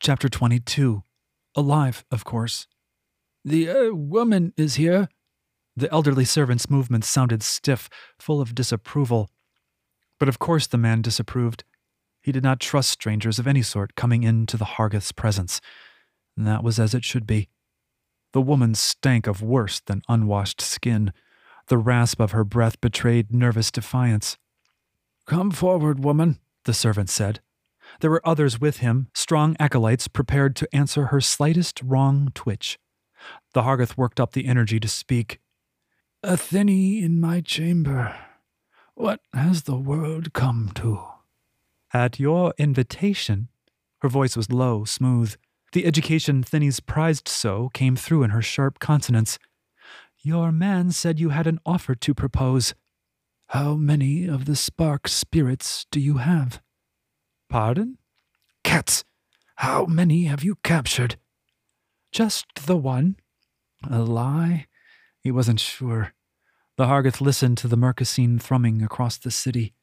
Chapter 22. Alive, of course. The uh, woman is here. The elderly servant's movements sounded stiff, full of disapproval. But of course the man disapproved. He did not trust strangers of any sort coming into the Hargith's presence. And that was as it should be. The woman stank of worse than unwashed skin. The rasp of her breath betrayed nervous defiance. Come forward, woman, the servant said. There were others with him, strong acolytes prepared to answer her slightest wrong twitch. The Hargith worked up the energy to speak. A thinny in my chamber. What has the world come to? At your invitation. Her voice was low, smooth. The education Thinnes prized so came through in her sharp consonants. Your man said you had an offer to propose. How many of the spark spirits do you have? Pardon? Cats! How many have you captured? Just the one. A lie? He wasn't sure. The Hargith listened to the Mercosine thrumming across the city.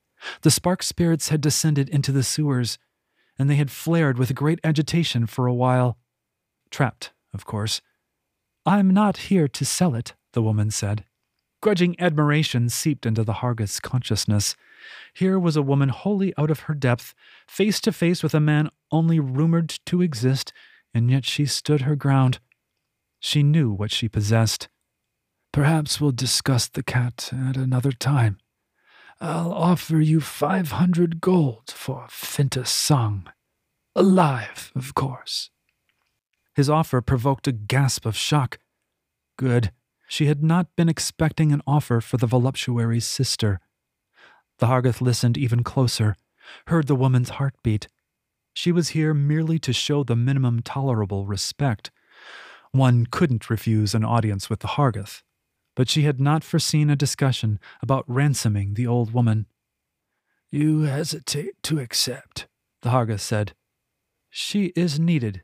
The spark spirits had descended into the sewers, and they had flared with great agitation for a while. Trapped, of course. I'm not here to sell it, the woman said. Grudging admiration seeped into the Hargith's consciousness. Here was a woman wholly out of her depth, face to face with a man only rumored to exist, and yet she stood her ground. She knew what she possessed. Perhaps we'll discuss the cat at another time. I'll offer you five hundred gold for Fintus Song. Alive, of course. His offer provoked a gasp of shock. Good. She had not been expecting an offer for the voluptuary's sister. The Hargith listened even closer, heard the woman's heartbeat. She was here merely to show the minimum tolerable respect. One couldn't refuse an audience with the Hargith, but she had not foreseen a discussion about ransoming the old woman. You hesitate to accept, the Hargith said. She is needed.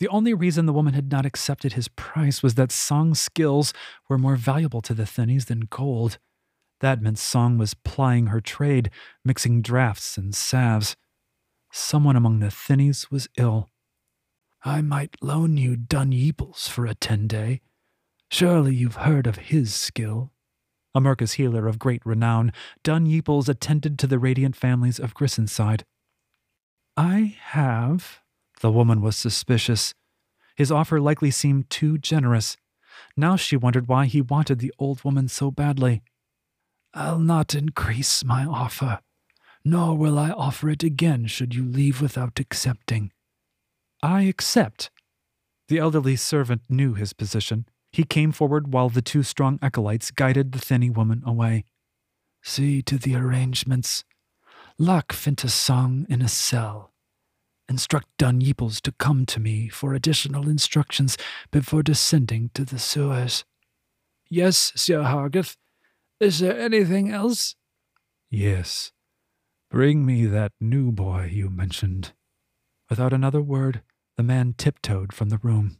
The only reason the woman had not accepted his price was that Song's skills were more valuable to the Thinnies than gold. That meant Song was plying her trade, mixing drafts and salves. Someone among the Thinnies was ill. I might loan you Dun Yeeples for a ten day. Surely you've heard of his skill. A Mercus healer of great renown, Dun Yeeples attended to the radiant families of Grissenside. I have. The woman was suspicious. His offer likely seemed too generous. Now she wondered why he wanted the old woman so badly. I'll not increase my offer, nor will I offer it again should you leave without accepting. I accept. The elderly servant knew his position. He came forward while the two strong acolytes guided the thinny woman away. See to the arrangements. Lock Fintus Song in a cell. Instruct Dun Yeeples to come to me for additional instructions before descending to the sewers. Yes, Sir Hargith. Is there anything else? Yes. Bring me that new boy you mentioned. Without another word, the man tiptoed from the room.